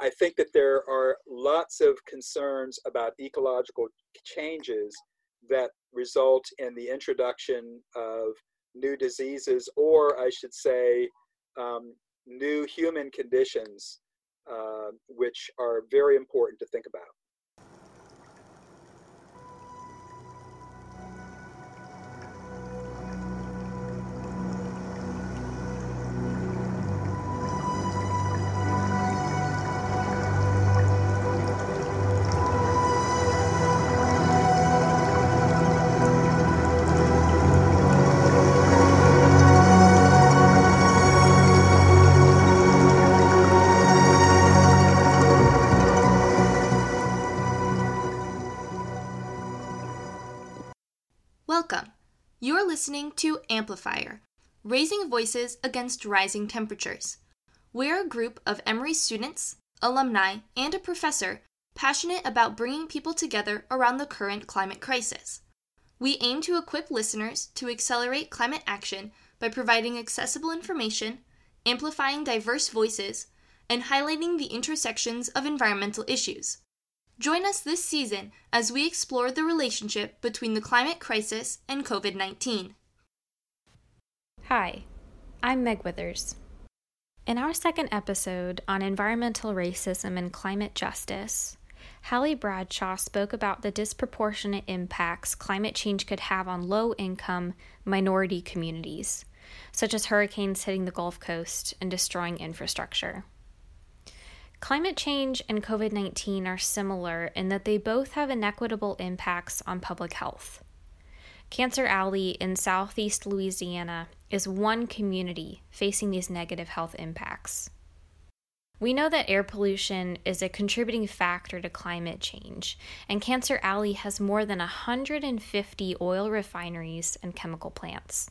I think that there are lots of concerns about ecological changes that result in the introduction of new diseases, or I should say, um, new human conditions, uh, which are very important to think about. Listening to Amplifier Raising Voices Against Rising Temperatures. We're a group of Emory students, alumni, and a professor passionate about bringing people together around the current climate crisis. We aim to equip listeners to accelerate climate action by providing accessible information, amplifying diverse voices, and highlighting the intersections of environmental issues. Join us this season as we explore the relationship between the climate crisis and COVID 19. Hi, I'm Meg Withers. In our second episode on environmental racism and climate justice, Hallie Bradshaw spoke about the disproportionate impacts climate change could have on low income minority communities, such as hurricanes hitting the Gulf Coast and destroying infrastructure. Climate change and COVID 19 are similar in that they both have inequitable impacts on public health. Cancer Alley in southeast Louisiana is one community facing these negative health impacts. We know that air pollution is a contributing factor to climate change, and Cancer Alley has more than 150 oil refineries and chemical plants.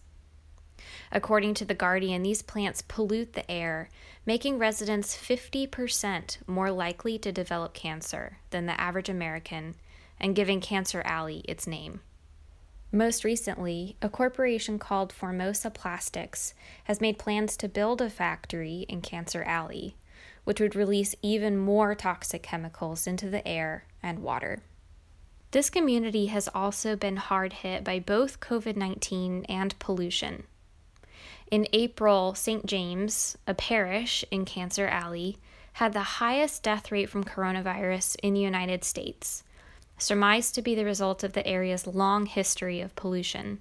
According to The Guardian, these plants pollute the air, making residents 50% more likely to develop cancer than the average American and giving Cancer Alley its name. Most recently, a corporation called Formosa Plastics has made plans to build a factory in Cancer Alley, which would release even more toxic chemicals into the air and water. This community has also been hard hit by both COVID 19 and pollution. In April, St. James, a parish in Cancer Alley, had the highest death rate from coronavirus in the United States, surmised to be the result of the area's long history of pollution.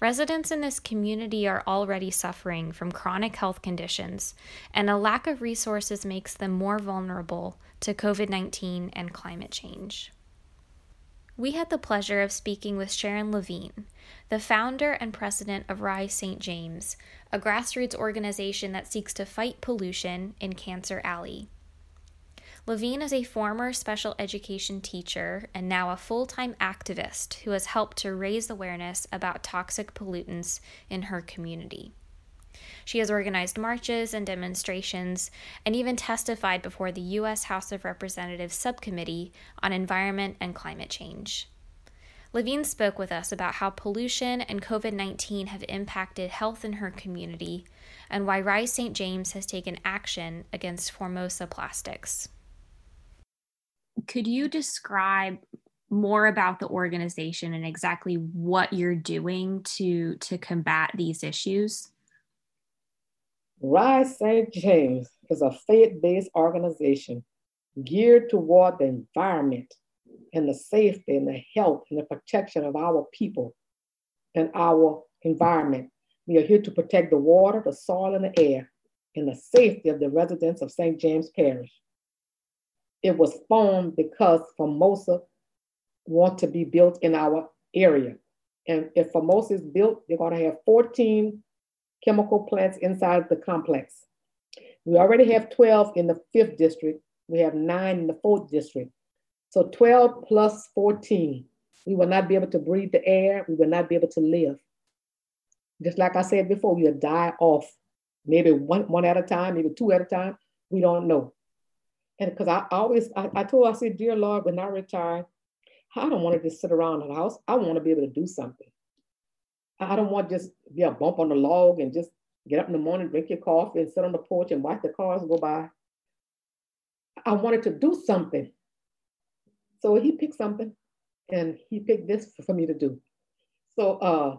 Residents in this community are already suffering from chronic health conditions, and a lack of resources makes them more vulnerable to COVID 19 and climate change. We had the pleasure of speaking with Sharon Lavigne, the founder and president of Rise St. James, a grassroots organization that seeks to fight pollution in Cancer Alley. Lavigne is a former special education teacher and now a full time activist who has helped to raise awareness about toxic pollutants in her community. She has organized marches and demonstrations and even testified before the U.S. House of Representatives Subcommittee on Environment and Climate Change. Lavigne spoke with us about how pollution and COVID 19 have impacted health in her community and why Rise St. James has taken action against Formosa plastics. Could you describe more about the organization and exactly what you're doing to to combat these issues? Rise St. James is a faith based organization geared toward the environment and the safety and the health and the protection of our people and our environment. We are here to protect the water, the soil, and the air, and the safety of the residents of St. James Parish. It was formed because Formosa want to be built in our area. And if Formosa is built, they're going to have 14 chemical plants inside the complex. We already have 12 in the fifth district. We have nine in the fourth district. So 12 plus 14. We will not be able to breathe the air. We will not be able to live. Just like I said before, we'll die off, maybe one, one at a time, maybe two at a time. We don't know. And because I always, I, I told, I said, dear Lord, when I retire, I don't want to just sit around the house. I want to be able to do something. I don't want just be a bump on the log and just get up in the morning, drink your coffee, and sit on the porch and watch the cars go by. I wanted to do something. So he picked something and he picked this for me to do. So, uh,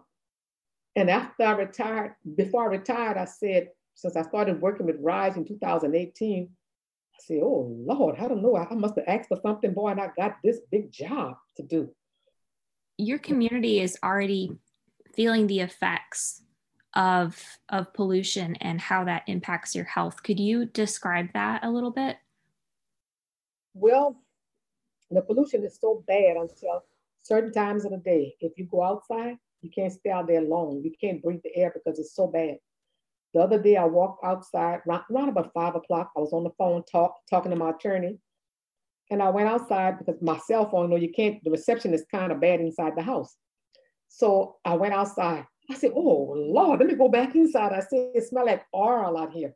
and after I retired, before I retired, I said, since I started working with RISE in 2018, I said, oh Lord, I don't know. I must have asked for something, boy, and I got this big job to do. Your community is already feeling the effects of of pollution and how that impacts your health. Could you describe that a little bit? Well, the pollution is so bad until certain times of the day. If you go outside, you can't stay out there long. You can't breathe the air because it's so bad. The other day, I walked outside around, around about five o'clock. I was on the phone talk, talking to my attorney. And I went outside because my cell phone, you know, you can't, the reception is kind of bad inside the house. So I went outside. I said, Oh Lord, let me go back inside. I said, It smells like oil out here.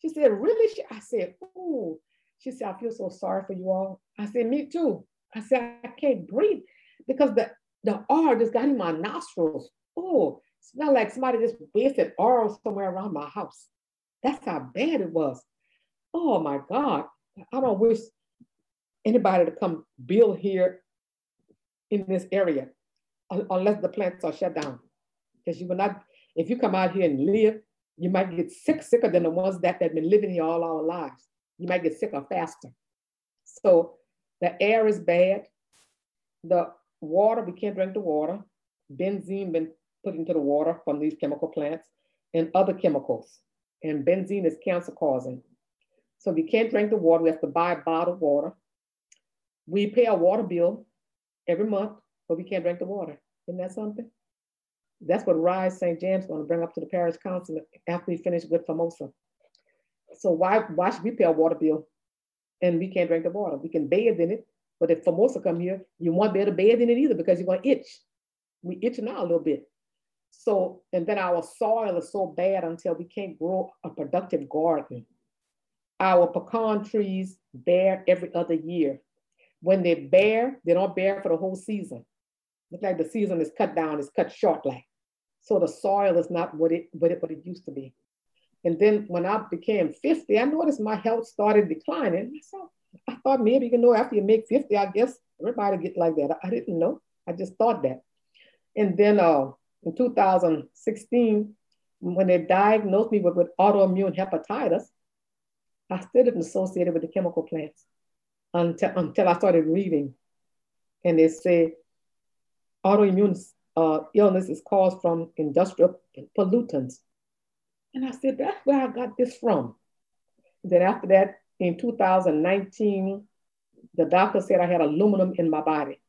She said, Really? I said, Oh. She said, I feel so sorry for you all. I said, Me too. I said, I can't breathe because the, the oil just got in my nostrils. Oh, not like somebody just wasted oil somewhere around my house. That's how bad it was. Oh my God. I don't wish anybody to come build here in this area unless the plants are shut down. Because you will not, if you come out here and live, you might get sick, sicker than the ones that have been living here all our lives. You might get sicker faster. So the air is bad. The water, we can't drink the water. Benzene been put into the water from these chemical plants and other chemicals. And benzene is cancer causing. So we can't drink the water. We have to buy bottled water. We pay a water bill every month, but we can't drink the water. Isn't that something? That's what Rise St. James is going to bring up to the parish council after we finish with Formosa. So why, why should we pay a water bill and we can't drink the water? We can bathe in it, but if Formosa come here, you won't be able to bathe in it either because you're going to itch. We itch now a little bit. So, and then our soil is so bad until we can't grow a productive garden. Our pecan trees bear every other year. When they bear, they don't bear for the whole season. Look like the season is cut down, it's cut short like. So the soil is not what it, what it, what it used to be. And then when I became 50, I noticed my health started declining. So I thought maybe, you know, after you make 50, I guess everybody get like that. I didn't know. I just thought that. And then uh, in 2016, when they diagnosed me with, with autoimmune hepatitis, I still didn't associate it with the chemical plants until, until I started reading. And they say autoimmune uh, illness is caused from industrial pollutants. And I said, that's where I got this from. Then after that, in 2019, the doctor said I had aluminum in my body.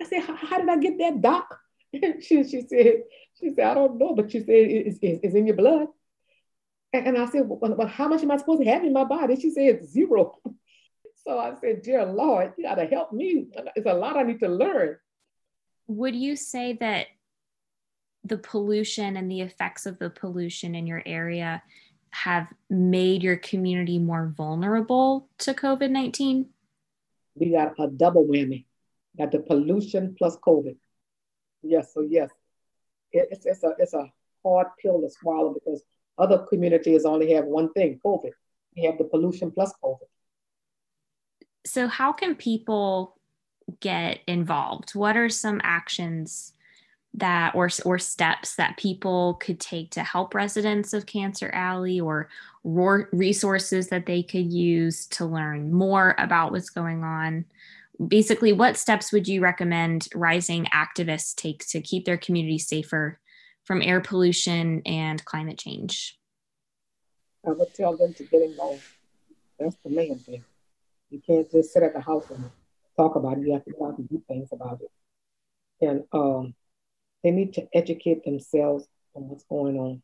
I said, how did I get that, doc? she, she said, she said, I don't know, but she said, it's, it's, it's in your blood. And, and I said, well, well, how much am I supposed to have in my body? She said, zero. so I said, dear Lord, you gotta help me. It's a lot I need to learn. Would you say that the pollution and the effects of the pollution in your area have made your community more vulnerable to COVID 19? We got a double whammy. Got the pollution plus COVID. Yes, so yes, it, it's, it's, a, it's a hard pill to swallow because other communities only have one thing COVID. We have the pollution plus COVID. So, how can people get involved? What are some actions that or or steps that people could take to help residents of Cancer Alley or resources that they could use to learn more about what's going on? Basically what steps would you recommend rising activists take to keep their community safer from air pollution and climate change? I would tell them to get involved. That's the main thing. You can't just sit at the house and talk about it you have to out and do things about it and um, they need to educate themselves on what's going on.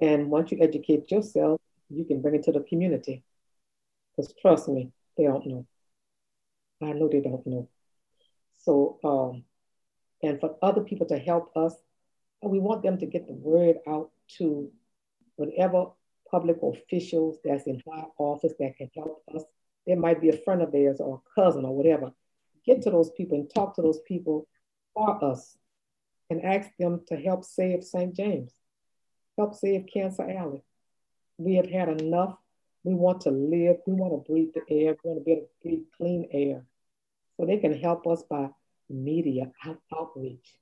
And once you educate yourself, you can bring it to the community. Because trust me, they don't know. I know they don't know. So, um, and for other people to help us, we want them to get the word out to whatever public officials that's in high office that can help us. There might be a friend of theirs or a cousin or whatever. Get to those people and talk to those people for us and ask them to help save St. James, help save Cancer Alley. We have had enough We want to live. We want to breathe the air. We want to be able to breathe clean air. So they can help us by media out, outreach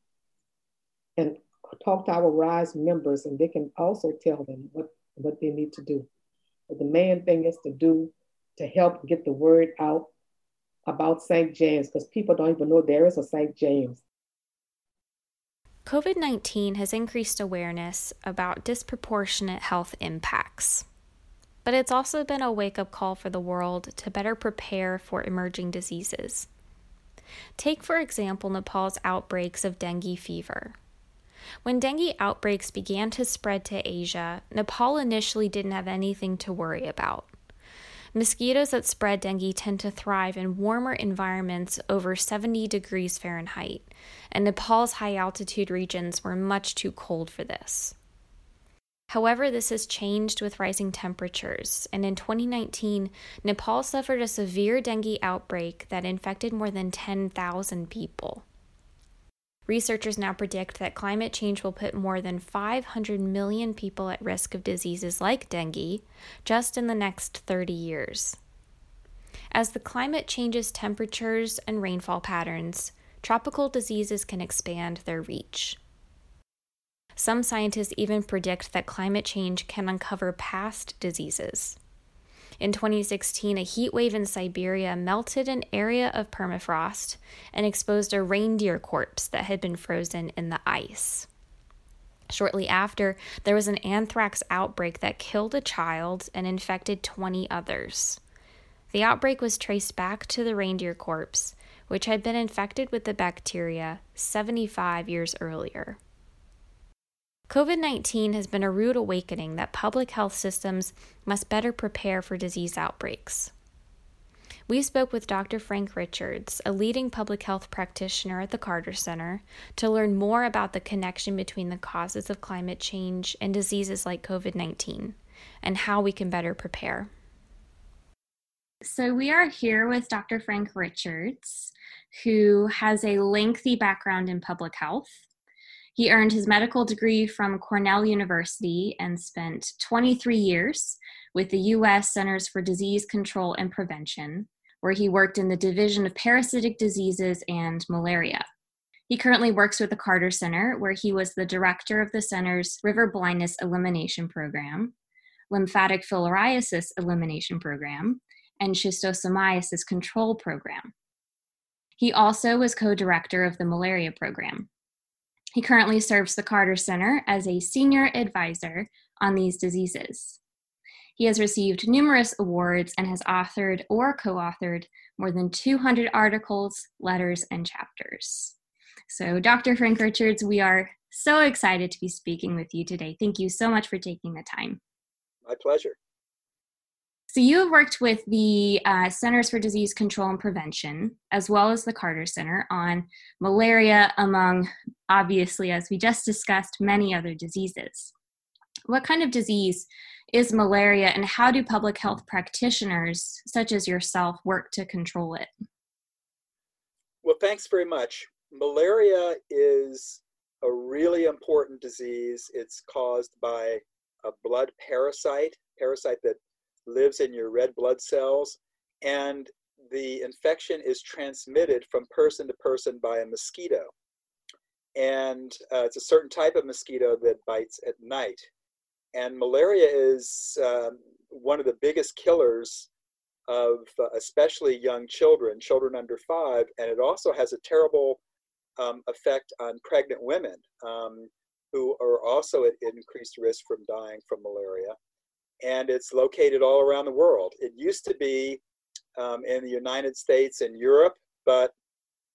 and talk to our RISE members, and they can also tell them what, what they need to do. But the main thing is to do to help get the word out about St. James because people don't even know there is a St. James. COVID 19 has increased awareness about disproportionate health impacts. But it's also been a wake up call for the world to better prepare for emerging diseases. Take, for example, Nepal's outbreaks of dengue fever. When dengue outbreaks began to spread to Asia, Nepal initially didn't have anything to worry about. Mosquitoes that spread dengue tend to thrive in warmer environments over 70 degrees Fahrenheit, and Nepal's high altitude regions were much too cold for this. However, this has changed with rising temperatures, and in 2019, Nepal suffered a severe dengue outbreak that infected more than 10,000 people. Researchers now predict that climate change will put more than 500 million people at risk of diseases like dengue just in the next 30 years. As the climate changes temperatures and rainfall patterns, tropical diseases can expand their reach. Some scientists even predict that climate change can uncover past diseases. In 2016, a heat wave in Siberia melted an area of permafrost and exposed a reindeer corpse that had been frozen in the ice. Shortly after, there was an anthrax outbreak that killed a child and infected 20 others. The outbreak was traced back to the reindeer corpse, which had been infected with the bacteria 75 years earlier. COVID 19 has been a rude awakening that public health systems must better prepare for disease outbreaks. We spoke with Dr. Frank Richards, a leading public health practitioner at the Carter Center, to learn more about the connection between the causes of climate change and diseases like COVID 19 and how we can better prepare. So, we are here with Dr. Frank Richards, who has a lengthy background in public health. He earned his medical degree from Cornell University and spent 23 years with the U.S. Centers for Disease Control and Prevention, where he worked in the Division of Parasitic Diseases and Malaria. He currently works with the Carter Center, where he was the director of the center's river blindness elimination program, lymphatic filariasis elimination program, and schistosomiasis control program. He also was co director of the malaria program. He currently serves the Carter Center as a senior advisor on these diseases. He has received numerous awards and has authored or co authored more than 200 articles, letters, and chapters. So, Dr. Frank Richards, we are so excited to be speaking with you today. Thank you so much for taking the time. My pleasure. So, you have worked with the uh, Centers for Disease Control and Prevention, as well as the Carter Center, on malaria, among obviously, as we just discussed, many other diseases. What kind of disease is malaria, and how do public health practitioners, such as yourself, work to control it? Well, thanks very much. Malaria is a really important disease. It's caused by a blood parasite, parasite that lives in your red blood cells, and the infection is transmitted from person to person by a mosquito. And uh, it's a certain type of mosquito that bites at night. And malaria is um, one of the biggest killers of uh, especially young children, children under five, and it also has a terrible um, effect on pregnant women um, who are also at increased risk from dying from malaria and it's located all around the world. It used to be um, in the United States and Europe, but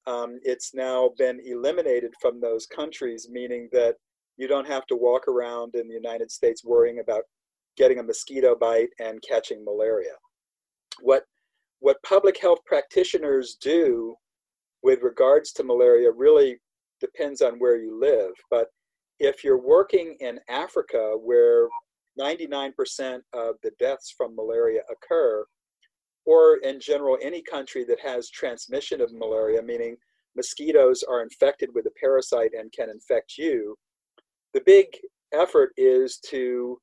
um, it's now been eliminated from those countries, meaning that you don't have to walk around in the United States worrying about getting a mosquito bite and catching malaria. What, what public health practitioners do with regards to malaria really depends on where you live. But if you're working in Africa where 99% of the deaths from malaria occur, or in general, any country that has transmission of malaria, meaning mosquitoes are infected with a parasite and can infect you, the big effort is to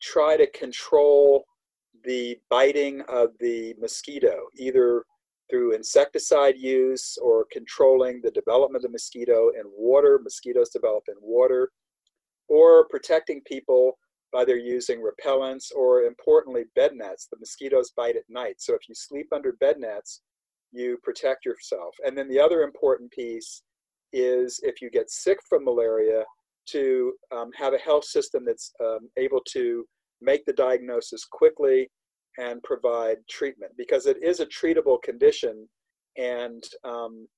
try to control the biting of the mosquito, either through insecticide use or controlling the development of the mosquito in water, mosquitoes develop in water, or protecting people by their using repellents or importantly bed nets. The mosquitoes bite at night. So if you sleep under bed nets, you protect yourself. And then the other important piece is if you get sick from malaria, to um, have a health system that's um, able to make the diagnosis quickly and provide treatment because it is a treatable condition. And um,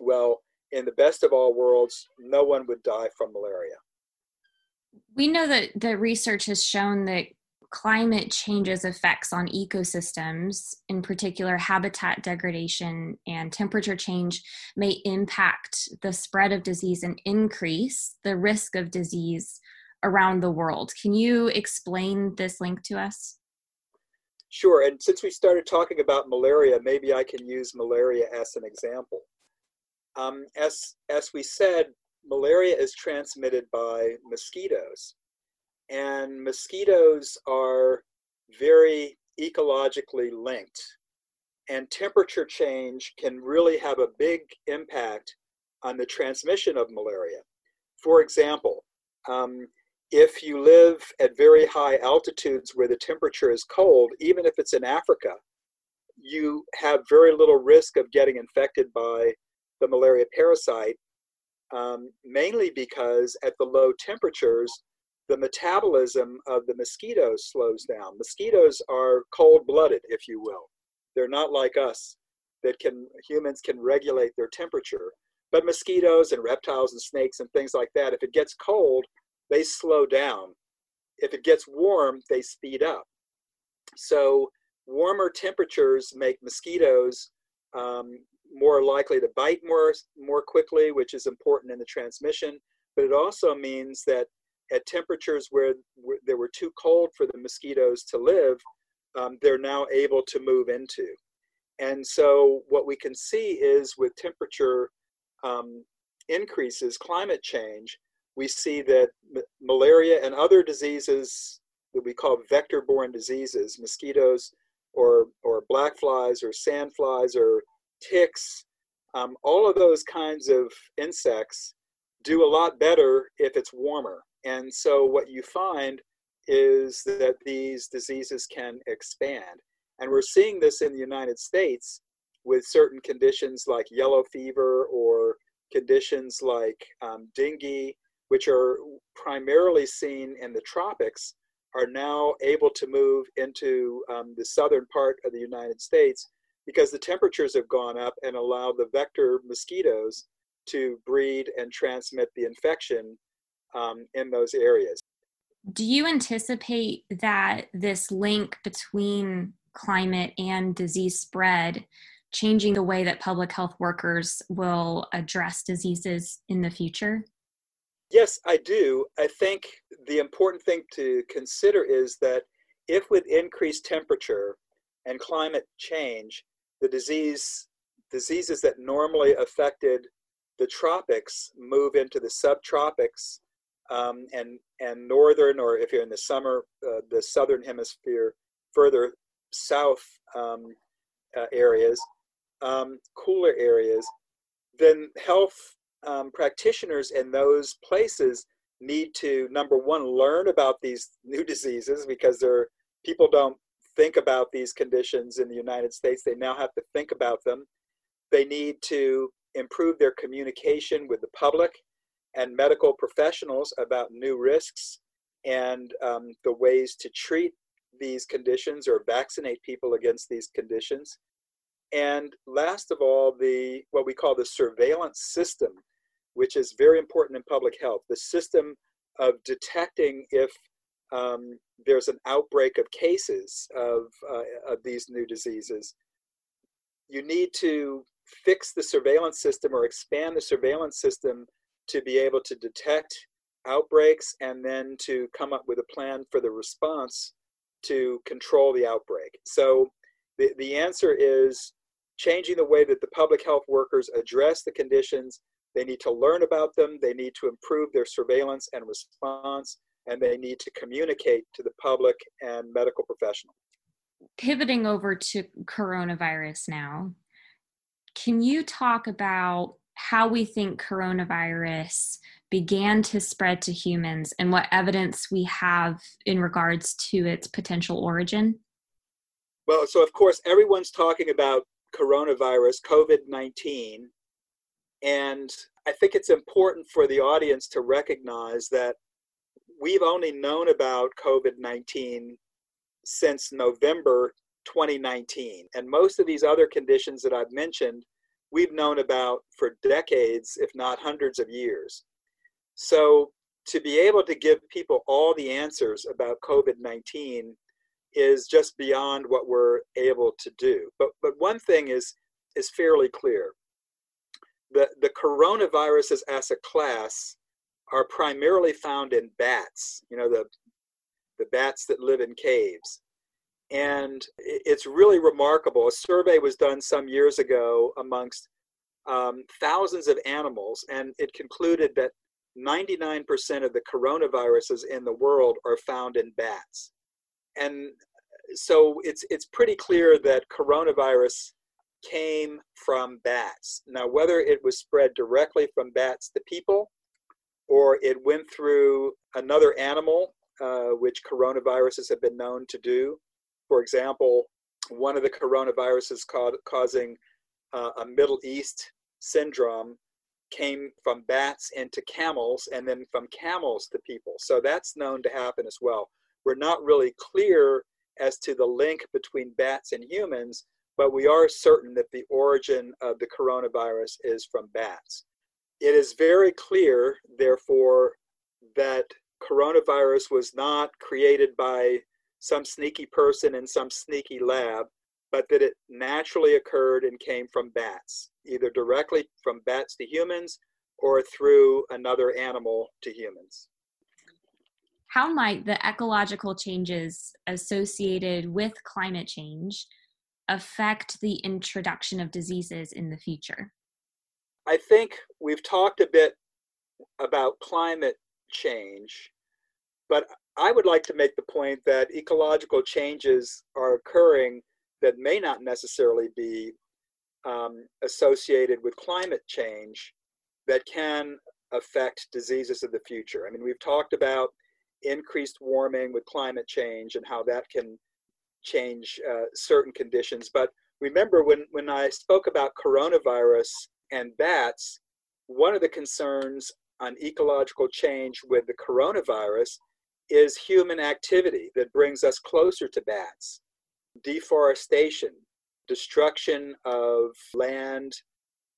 well, in the best of all worlds, no one would die from malaria. We know that the research has shown that climate change's effects on ecosystems, in particular habitat degradation and temperature change, may impact the spread of disease and increase the risk of disease around the world. Can you explain this link to us? Sure. And since we started talking about malaria, maybe I can use malaria as an example. Um, as, as we said, malaria is transmitted by mosquitoes. And mosquitoes are very ecologically linked. And temperature change can really have a big impact on the transmission of malaria. For example, um, if you live at very high altitudes where the temperature is cold, even if it's in Africa, you have very little risk of getting infected by the malaria parasite, um, mainly because at the low temperatures, the metabolism of the mosquitoes slows down. Mosquitoes are cold blooded, if you will. They're not like us that can, humans can regulate their temperature. But mosquitoes and reptiles and snakes and things like that, if it gets cold, they slow down. If it gets warm, they speed up. So warmer temperatures make mosquitoes um, more likely to bite more, more quickly, which is important in the transmission. But it also means that at temperatures where, where they were too cold for the mosquitoes to live, um, they're now able to move into. And so what we can see is with temperature um, increases, climate change, we see that malaria and other diseases that we call vector-borne diseases, mosquitoes or, or black flies or sand flies or ticks, um, all of those kinds of insects do a lot better if it's warmer. And so what you find is that these diseases can expand. And we're seeing this in the United States with certain conditions like yellow fever or conditions like um, dengue which are primarily seen in the tropics, are now able to move into um, the southern part of the United States because the temperatures have gone up and allow the vector mosquitoes to breed and transmit the infection um, in those areas. Do you anticipate that this link between climate and disease spread changing the way that public health workers will address diseases in the future? Yes, I do. I think the important thing to consider is that if with increased temperature and climate change, the disease diseases that normally affected the tropics move into the subtropics um, and and northern, or if you're in the summer, uh, the southern hemisphere, further south um, uh, areas, um, cooler areas, then health um, practitioners in those places need to number one learn about these new diseases because there people don't think about these conditions in the United States. They now have to think about them. They need to improve their communication with the public and medical professionals about new risks and um, the ways to treat these conditions or vaccinate people against these conditions. And last of all, the what we call the surveillance system which is very important in public health. The system of detecting if um, there's an outbreak of cases of, uh, of these new diseases. You need to fix the surveillance system or expand the surveillance system to be able to detect outbreaks and then to come up with a plan for the response to control the outbreak. So the, the answer is changing the way that the public health workers address the conditions they need to learn about them, they need to improve their surveillance and response, and they need to communicate to the public and medical professionals. pivoting over to coronavirus now, can you talk about how we think coronavirus began to spread to humans and what evidence we have in regards to its potential origin? Well, so of course, everyone's talking about coronavirus, COVID 19. And I think it's important for the audience to recognize that we've only known about COVID 19 since November 2019. And most of these other conditions that I've mentioned, we've known about for decades, if not hundreds of years. So to be able to give people all the answers about COVID 19 is just beyond what we're able to do. But, but one thing is, is fairly clear. The, the coronaviruses as a class are primarily found in bats, you know, the, the bats that live in caves. And it's really remarkable. A survey was done some years ago amongst um, thousands of animals, and it concluded that 99% of the coronaviruses in the world are found in bats. And so it's, it's pretty clear that coronavirus came from bats. Now, whether it was spread directly from bats to people or it went through another animal, uh, which coronaviruses have been known to do. For example, one of the coronaviruses ca- causing uh, a Middle East syndrome came from bats into camels and then from camels to people. So that's known to happen as well. We're not really clear as to the link between bats and humans, but we are certain that the origin of the coronavirus is from bats. It is very clear, therefore, that coronavirus was not created by some sneaky person in some sneaky lab, but that it naturally occurred and came from bats, either directly from bats to humans or through another animal to humans. How might the ecological changes associated with climate change affect the introduction of diseases in the future? I think we've talked a bit about climate change, but I would like to make the point that ecological changes are occurring that may not necessarily be um, associated with climate change that can affect diseases of the future. I mean, we've talked about increased warming with climate change and how that can change uh, certain conditions. But remember, when, when I spoke about coronavirus and bats, one of the concerns on ecological change with the coronavirus is human activity that brings us closer to bats. Deforestation, destruction of land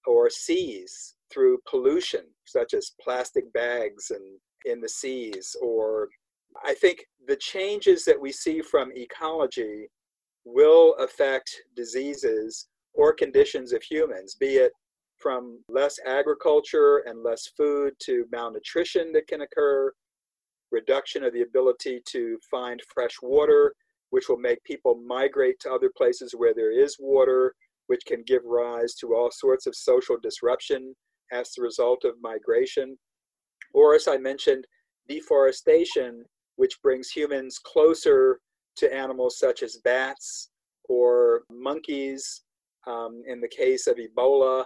or seas through pollution, such as plastic bags and in the seas, or I think the changes that we see from ecology will affect diseases or conditions of humans, be it from less agriculture and less food to malnutrition that can occur, reduction of the ability to find fresh water, which will make people migrate to other places where there is water, which can give rise to all sorts of social disruption as the result of migration. Or, as I mentioned, deforestation, which brings humans closer to animals such as bats or monkeys. Um, in the case of Ebola,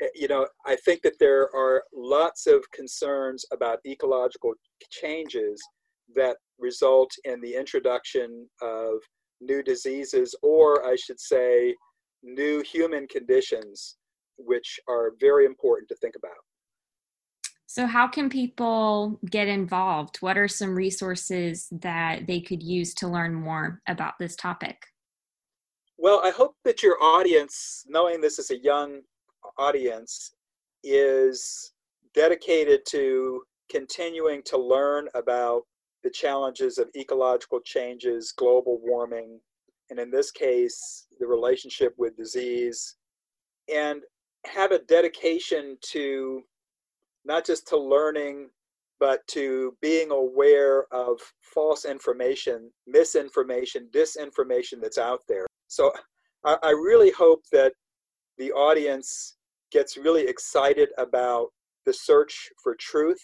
Eh, you know, I think that there are lots of concerns about ecological changes that result in the introduction of new diseases, or I should say, new human conditions, which are very important to think about. So, how can people get involved? What are some resources that they could use to learn more about this topic? Well, I hope that your audience, knowing this is a young audience, is dedicated to continuing to learn about the challenges of ecological changes, global warming, and in this case, the relationship with disease, and have a dedication to not just to learning, but to being aware of false information, misinformation, disinformation that's out there. So I, really hope that the audience gets really excited about the search for truth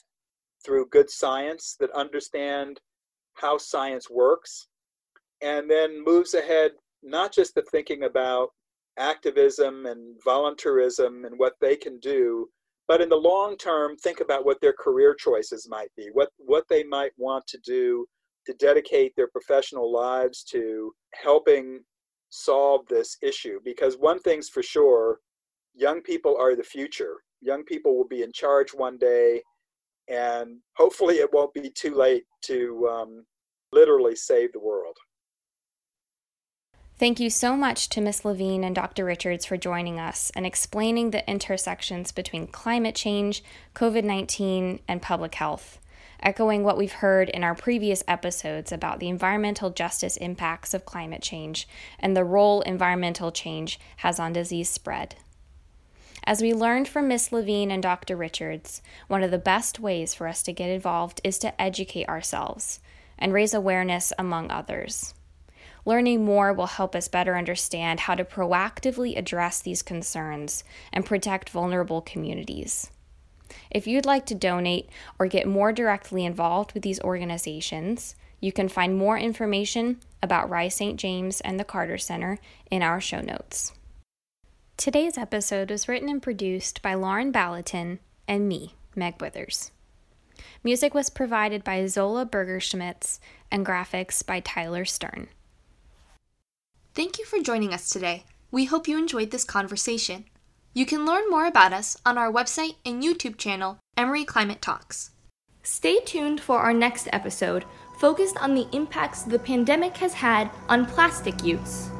through good science that understand how science works and then moves ahead not just the thinking about activism and voluntarism and what they can do, but in the long term, think about what their career choices might be, what, what they might want to do to dedicate their professional lives to helping solve this issue. Because one thing's for sure young people are the future. Young people will be in charge one day, and hopefully, it won't be too late to um, literally save the world. Thank you so much to Ms. Lavigne and Dr. Richards for joining us and explaining the intersections between climate change, COVID 19, and public health, echoing what we've heard in our previous episodes about the environmental justice impacts of climate change and the role environmental change has on disease spread. As we learned from Ms. Lavigne and Dr. Richards, one of the best ways for us to get involved is to educate ourselves and raise awareness among others. Learning more will help us better understand how to proactively address these concerns and protect vulnerable communities. If you'd like to donate or get more directly involved with these organizations, you can find more information about Rise St. James and the Carter Center in our show notes. Today's episode was written and produced by Lauren Ballatin and me, Meg Withers. Music was provided by Zola Bergerschmitz and graphics by Tyler Stern. Thank you for joining us today. We hope you enjoyed this conversation. You can learn more about us on our website and YouTube channel, Emory Climate Talks. Stay tuned for our next episode, focused on the impacts the pandemic has had on plastic use.